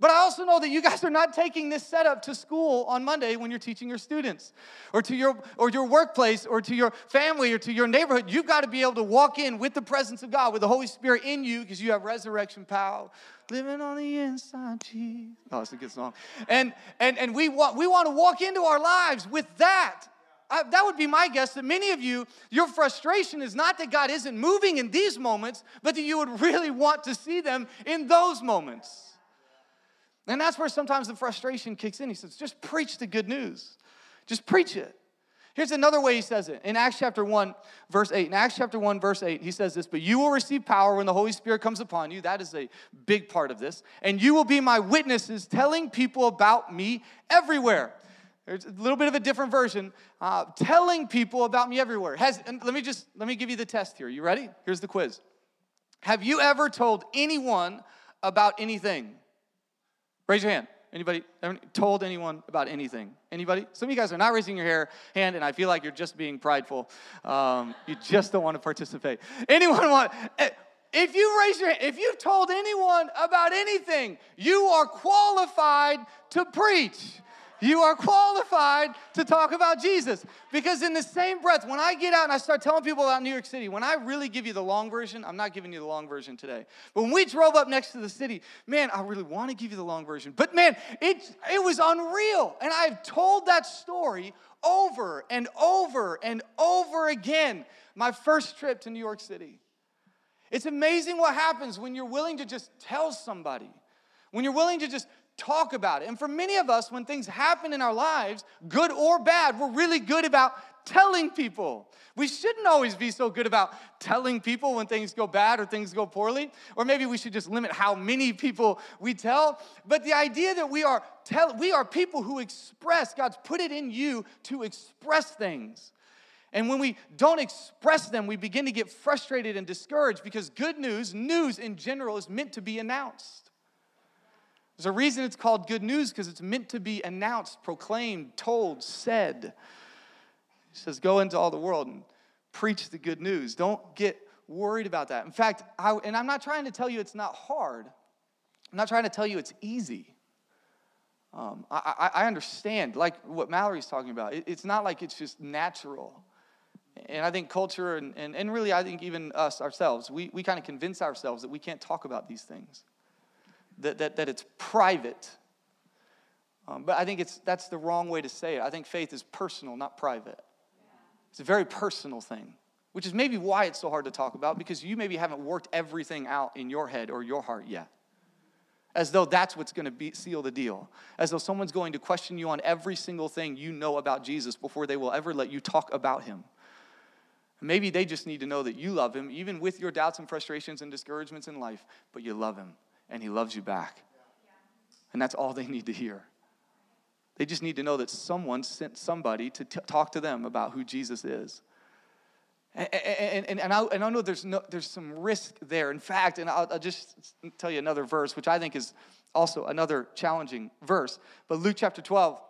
But I also know that you guys are not taking this setup to school on Monday when you're teaching your students or to your or your workplace or to your family or to your neighborhood. You've got to be able to walk in with the presence of God, with the Holy Spirit in you because you have resurrection power. Living on the inside, Jesus. Oh, it's a good song. And and and we want we want to walk into our lives with that. I, that would be my guess that many of you, your frustration is not that God isn't moving in these moments, but that you would really want to see them in those moments. And that's where sometimes the frustration kicks in. He says, just preach the good news. Just preach it. Here's another way he says it. In Acts chapter 1, verse 8. In Acts chapter 1, verse 8, he says this, but you will receive power when the Holy Spirit comes upon you. That is a big part of this. And you will be my witnesses, telling people about me everywhere. There's a little bit of a different version. Uh, telling people about me everywhere. Has, let me just, let me give you the test here. You ready? Here's the quiz. Have you ever told anyone about anything? Raise your hand. Anybody told anyone about anything? Anybody? Some of you guys are not raising your hair, hand, and I feel like you're just being prideful. Um, you just don't want to participate. Anyone want? Eh, if you raise your hand, if you've told anyone about anything, you are qualified to preach you are qualified to talk about Jesus. Because in the same breath, when I get out and I start telling people about New York City, when I really give you the long version, I'm not giving you the long version today. But when we drove up next to the city, man, I really want to give you the long version. But man, it, it was unreal. And I've told that story over and over and over again. My first trip to New York City. It's amazing what happens when you're willing to just tell somebody, when you're willing to just talk about it. And for many of us, when things happen in our lives, good or bad, we're really good about telling people. We shouldn't always be so good about telling people when things go bad or things go poorly. Or maybe we should just limit how many people we tell. But the idea that we are tell we are people who express, God's put it in you to express things. And when we don't express them, we begin to get frustrated and discouraged because good news, news in general, is meant to be announced. There's a reason it's called good news because it's meant to be announced, proclaimed, told, said. He says, Go into all the world and preach the good news. Don't get worried about that. In fact, I, and I'm not trying to tell you it's not hard, I'm not trying to tell you it's easy. Um, I, I, understand, like what Mallory's talking about. It, it's not like it's just natural. And I think culture, and, and, and really, I think even us ourselves, we, we kind of convince ourselves that we can't talk about these things, that, that, that it's private. Um, but I think it's, that's the wrong way to say it. I think faith is personal, not private. It's a very personal thing, which is maybe why it's so hard to talk about because you maybe haven't worked everything out in your head or your heart yet as though that's what's going to be, seal the deal, as though someone's going to question you on every single thing you know about Jesus before they will ever let you talk about him. Maybe they just need to know that you love him, even with your doubts and frustrations and discouragements in life, but you love him and he loves you back. And that's all they need to hear. They just need to know that someone sent somebody to t- talk to them about who Jesus is. And, and, and, I, and I know there's, no, there's some risk there. In fact, and I'll, I'll just tell you another verse, which I think is also another challenging verse. But Luke chapter 12,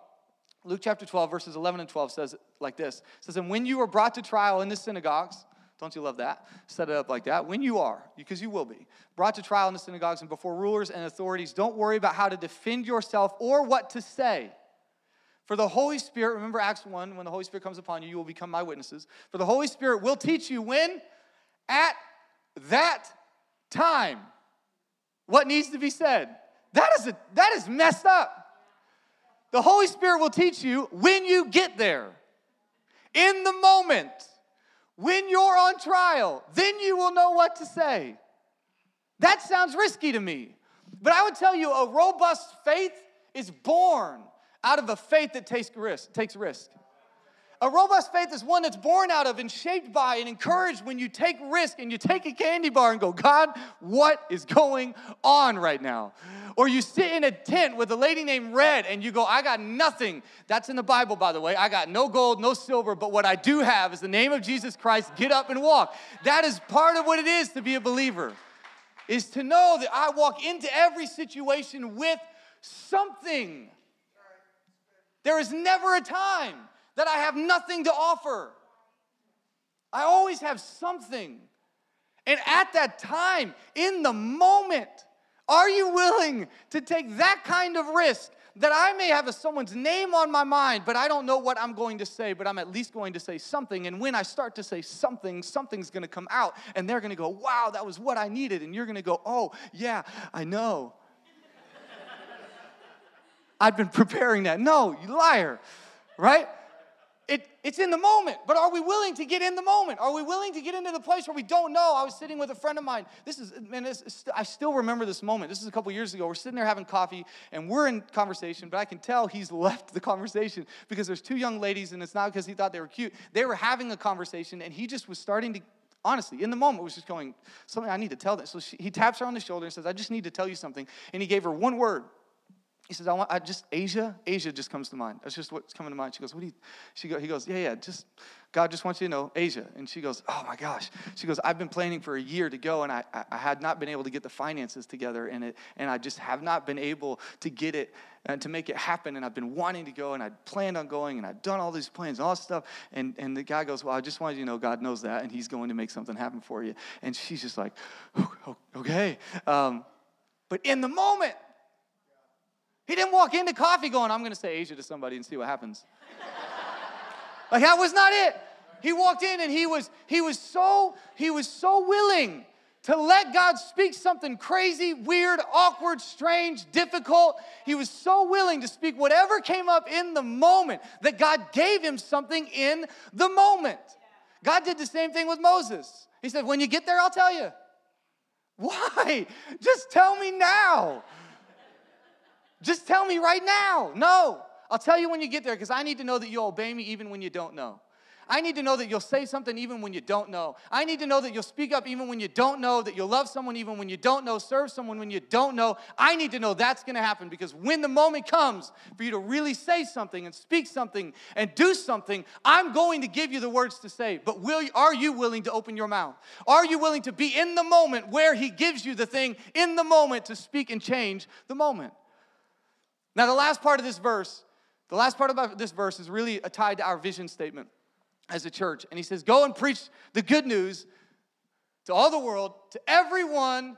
Luke chapter 12, verses 11 and 12 says like this. It says, And when you are brought to trial in the synagogues, don't you love that? Set it up like that. When you are, because you will be, brought to trial in the synagogues and before rulers and authorities, don't worry about how to defend yourself or what to say. For the Holy Spirit, remember Acts 1, when the Holy Spirit comes upon you, you will become my witnesses. For the Holy Spirit will teach you when? At that time. What needs to be said? That is, a, that is messed up. The Holy Spirit will teach you when you get there, in the moment, when you're on trial. Then you will know what to say. That sounds risky to me. But I would tell you a robust faith is born out of a faith that takes risk. Takes risk. A robust faith is one that's born out of and shaped by and encouraged when you take risk and you take a candy bar and go, God, what is going on right now? Or you sit in a tent with a lady named Red and you go, I got nothing. That's in the Bible, by the way. I got no gold, no silver, but what I do have is the name of Jesus Christ. Get up and walk. That is part of what it is to be a believer, is to know that I walk into every situation with something there is never a time that I have nothing to offer. I always have something. And at that time, in the moment, are you willing to take that kind of risk that I may have a, someone's name on my mind, but I don't know what I'm going to say, but I'm at least going to say something. And when I start to say something, something's going to come out, and they're going to go, wow, that was what I needed. And you're going to go, oh, yeah, I know. I've been preparing that. No, you liar, right? It, it's in the moment, but are we willing to get in the moment? Are we willing to get into the place where we don't know? I was sitting with a friend of mine. This is, man, this, I still remember this moment. This is a couple years ago. We're sitting there having coffee, and we're in conversation, but I can tell he's left the conversation because there's two young ladies, and it's not because he thought they were cute. They were having a conversation, and he just was starting to honestly, in the moment, was just going, something I need to tell them. So she, he taps her on the shoulder and says, I just need to tell you something. And he gave her one word. He says, I want, I just, Asia, Asia just comes to mind. That's just what's coming to mind. She goes, what do you, she go, he goes, yeah, yeah, just, God just wants you to know, Asia. And she goes, oh my gosh. She goes, I've been planning for a year to go and I, I had not been able to get the finances together and it, and I just have not been able to get it and to make it happen. And I've been wanting to go and I'd planned on going and I'd done all these plans and all this stuff. And, and the guy goes, well, I just wanted you to know God knows that and he's going to make something happen for you. And she's just like, okay. Um, but in the moment, he didn't walk into coffee going, I'm going to say Asia to somebody and see what happens. like that was not it. He walked in and he was he was so he was so willing to let God speak something crazy, weird, awkward, strange, difficult. He was so willing to speak whatever came up in the moment that God gave him something in the moment. God did the same thing with Moses. He said, When you get there, I'll tell you. Why? Just tell me now. Just tell me right now. No. I'll tell you when you get there because I need to know that you'll obey me even when you don't know. I need to know that you'll say something even when you don't know. I need to know that you'll speak up even when you don't know, that you'll love someone even when you don't know, serve someone when you don't know. I need to know that's gonna happen because when the moment comes for you to really say something and speak something and do something, I'm going to give you the words to say. But will are you willing to open your mouth? Are you willing to be in the moment where He gives you the thing in the moment to speak and change the moment? Now, the last part of this verse, the last part of this verse is really tied to our vision statement as a church. And he says, Go and preach the good news to all the world, to everyone,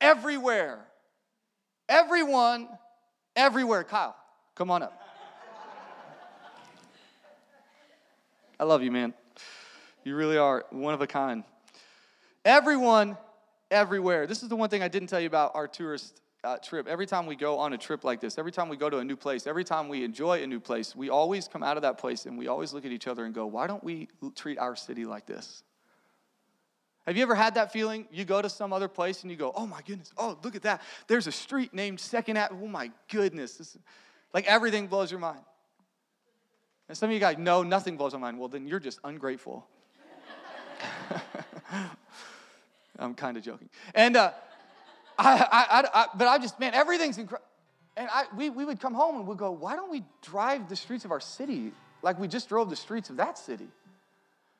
everywhere. Everyone, everywhere. Kyle, come on up. I love you, man. You really are one of a kind. Everyone, everywhere. This is the one thing I didn't tell you about our tourist uh, trip. Every time we go on a trip like this, every time we go to a new place, every time we enjoy a new place, we always come out of that place and we always look at each other and go, why don't we treat our city like this? Have you ever had that feeling? You go to some other place and you go, oh my goodness, oh, look at that. There's a street named Second Avenue. Oh my goodness. This, like everything blows your mind. And some of you guys, no, nothing blows my mind. Well, then you're just ungrateful. I'm kind of joking. And, uh, I, I, I, but I just, man, everything's incredible. And I, we, we would come home and we'd go, why don't we drive the streets of our city like we just drove the streets of that city?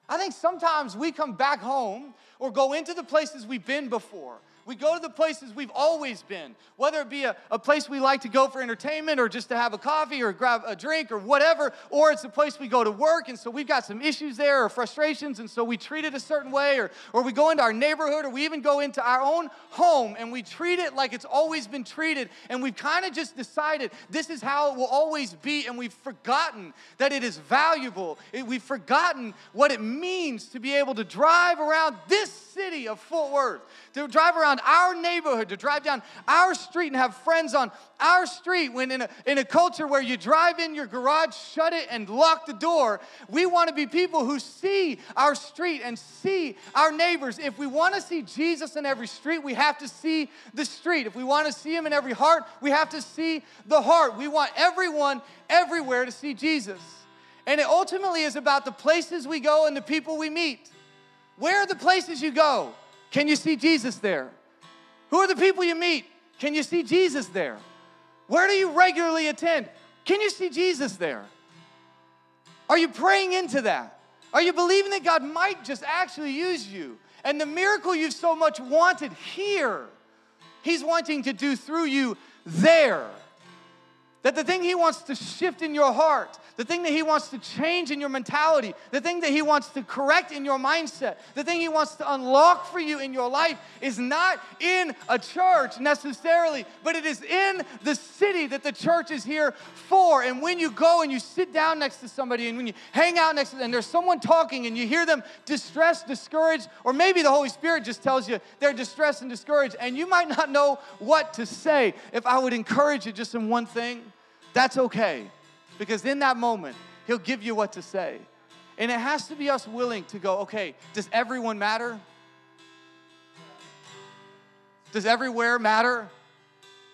I think sometimes we come back home or go into the places we've been before we go to the places we've always been, whether it be a, a place we like to go for entertainment or just to have a coffee or grab a drink or whatever, or it's a place we go to work and so we've got some issues there or frustrations and so we treat it a certain way, or, or we go into our neighborhood or we even go into our own home and we treat it like it's always been treated and we've kind of just decided this is how it will always be and we've forgotten that it is valuable. It, we've forgotten what it means to be able to drive around this city of Fort Worth, to drive around our neighborhood, to drive down our street and have friends on our street. When in a, in a culture where you drive in your garage, shut it, and lock the door, we want to be people who see our street and see our neighbors. If we want to see Jesus in every street, we have to see the street. If we want to see him in every heart, we have to see the heart. We want everyone everywhere to see Jesus. And it ultimately is about the places we go and the people we meet. Where are the places you go? Can you see Jesus there? Who are the people you meet? Can you see Jesus there? Where do you regularly attend? Can you see Jesus there? Are you praying into that? Are you believing that God might just actually use you? And the miracle you've so much wanted here, He's wanting to do through you there. That the thing He wants to shift in your heart, the thing that He wants to change in your mentality, the thing that He wants to correct in your mindset, the thing He wants to unlock for you in your life is not in a church necessarily, but it is in the city that the church is here for. And when you go and you sit down next to somebody and when you hang out next to them and there's someone talking and you hear them distressed, discouraged, or maybe the Holy Spirit just tells you they're distressed and discouraged, and you might not know what to say. If I would encourage you just in one thing, that's okay because in that moment, He'll give you what to say. And it has to be us willing to go, okay, does everyone matter? Does everywhere matter?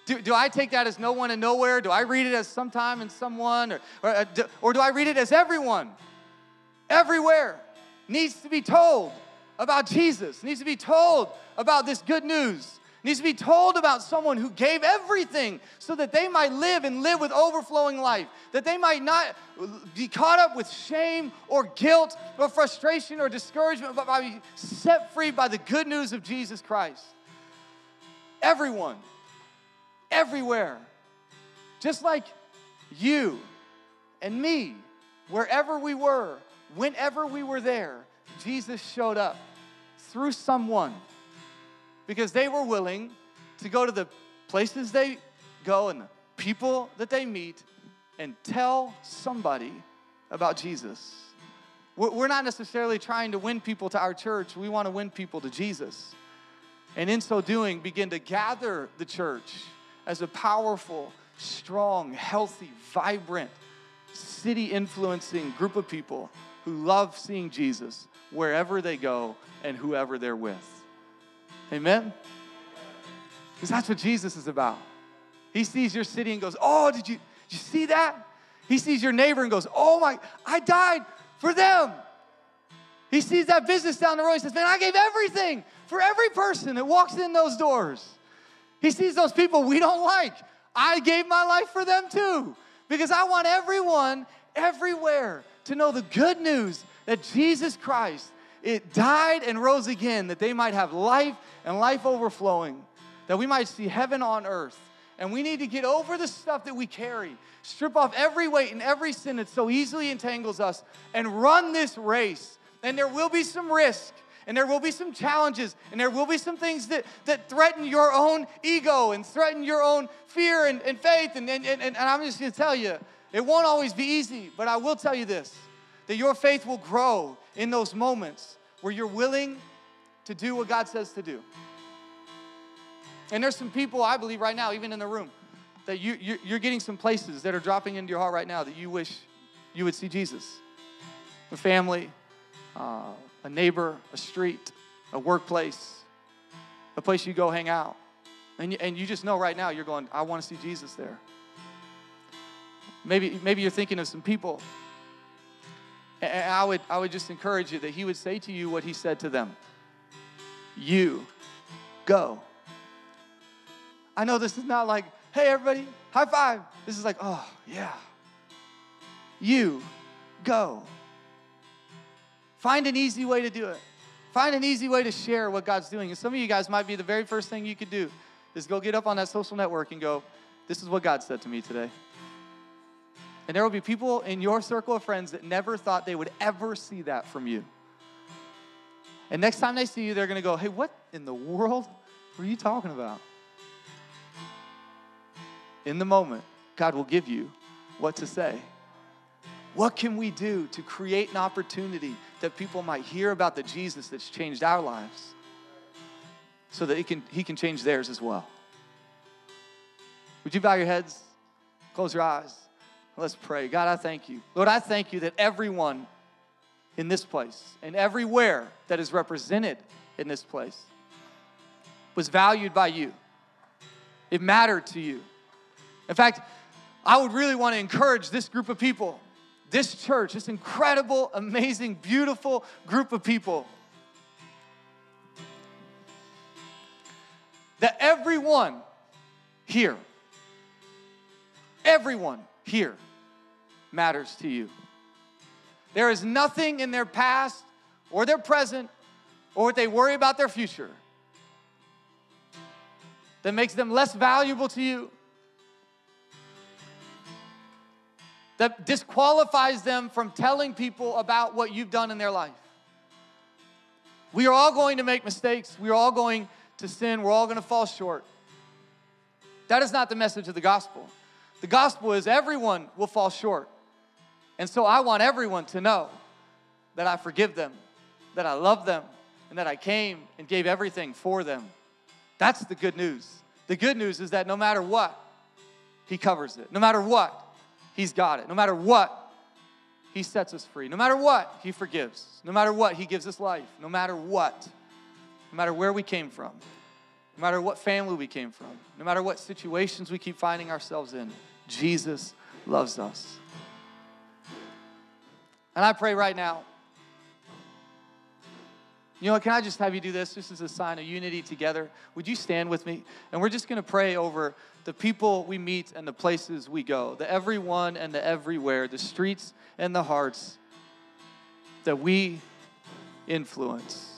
Do, do I take that as no one and nowhere? Do I read it as sometime and someone? Or, or, uh, or do I read it as everyone? Everywhere needs to be told about Jesus, needs to be told about this good news needs to be told about someone who gave everything so that they might live and live with overflowing life, that they might not be caught up with shame or guilt or frustration or discouragement, but be set free by the good news of Jesus Christ. Everyone, everywhere, just like you and me, wherever we were, whenever we were there, Jesus showed up through someone because they were willing to go to the places they go and the people that they meet and tell somebody about Jesus. We're not necessarily trying to win people to our church, we want to win people to Jesus. And in so doing, begin to gather the church as a powerful, strong, healthy, vibrant, city influencing group of people who love seeing Jesus wherever they go and whoever they're with. Amen? Because that's what Jesus is about. He sees your city and goes, Oh, did you, did you see that? He sees your neighbor and goes, Oh my, I died for them. He sees that business down the road. He says, Man, I gave everything for every person that walks in those doors. He sees those people we don't like. I gave my life for them too. Because I want everyone everywhere to know the good news that Jesus Christ it died and rose again that they might have life and life overflowing, that we might see heaven on earth And we need to get over the stuff that we carry, strip off every weight and every sin that so easily entangles us, and run this race. And there will be some risk, and there will be some challenges, and there will be some things that, that threaten your own ego and threaten your own fear and, and faith. And, and, and, and I'm just gonna tell you, it won't always be easy, but I will tell you this that your faith will grow in those moments where you're willing to do what God says to do. And there's some people, I believe, right now, even in the room, that you, you, you're getting some places that are dropping into your heart right now that you wish you would see Jesus. A family, uh, a neighbor, a street, a workplace, a place you go hang out. And you, and you just know right now you're going, I want to see Jesus there. Maybe, maybe you're thinking of some people. And I would, I would just encourage you that he would say to you what he said to them You go. I know this is not like, hey, everybody, high five. This is like, oh, yeah. You go. Find an easy way to do it. Find an easy way to share what God's doing. And some of you guys might be the very first thing you could do is go get up on that social network and go, this is what God said to me today. And there will be people in your circle of friends that never thought they would ever see that from you. And next time they see you, they're going to go, hey, what in the world were you talking about? In the moment, God will give you what to say. What can we do to create an opportunity that people might hear about the Jesus that's changed our lives so that he can, he can change theirs as well? Would you bow your heads, close your eyes? Let's pray. God, I thank you. Lord, I thank you that everyone in this place and everywhere that is represented in this place was valued by you. It mattered to you. In fact, I would really want to encourage this group of people, this church, this incredible, amazing, beautiful group of people, that everyone here, everyone here matters to you. There is nothing in their past or their present or what they worry about their future that makes them less valuable to you, that disqualifies them from telling people about what you've done in their life. We are all going to make mistakes. We are all going to sin. We're all going to fall short. That is not the message of the gospel. The gospel is everyone will fall short. And so I want everyone to know that I forgive them, that I love them, and that I came and gave everything for them. That's the good news. The good news is that no matter what, He covers it. No matter what, He's got it. No matter what, He sets us free. No matter what, He forgives. No matter what, He gives us life. No matter what, no matter where we came from, no matter what family we came from, no matter what situations we keep finding ourselves in, Jesus loves us. And I pray right now. You know, can I just have you do this just as a sign of unity together? Would you stand with me? And we're just going to pray over the people we meet and the places we go, the everyone and the everywhere, the streets and the hearts that we influence.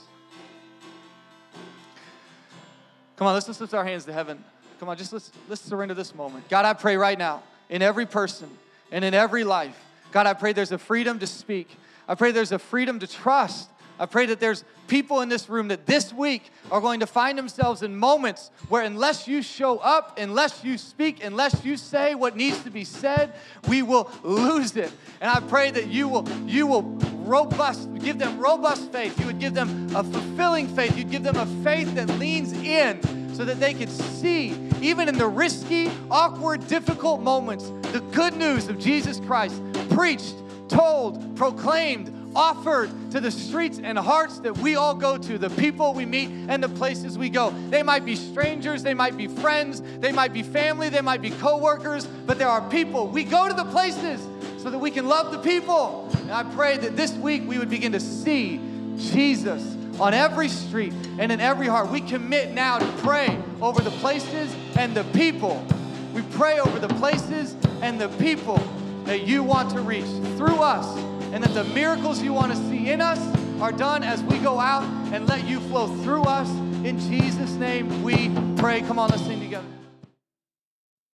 Come on, let's lift our hands to heaven. Come on, just let's, let's surrender this moment. God, I pray right now in every person and in every life God, I pray there's a freedom to speak. I pray there's a freedom to trust. I pray that there's people in this room that this week are going to find themselves in moments where, unless you show up, unless you speak, unless you say what needs to be said, we will lose it. And I pray that you will, you will robust, give them robust faith. You would give them a fulfilling faith. You'd give them a faith that leans in so that they could see, even in the risky, awkward, difficult moments, the good news of Jesus Christ preached, told, proclaimed, offered to the streets and hearts that we all go to, the people we meet and the places we go. They might be strangers, they might be friends, they might be family, they might be coworkers, but there are people. We go to the places so that we can love the people. And I pray that this week we would begin to see Jesus on every street and in every heart. We commit now to pray over the places and the people. We pray over the places and the people that you want to reach through us, and that the miracles you want to see in us are done as we go out and let you flow through us. In Jesus' name we pray. Come on, let's sing together.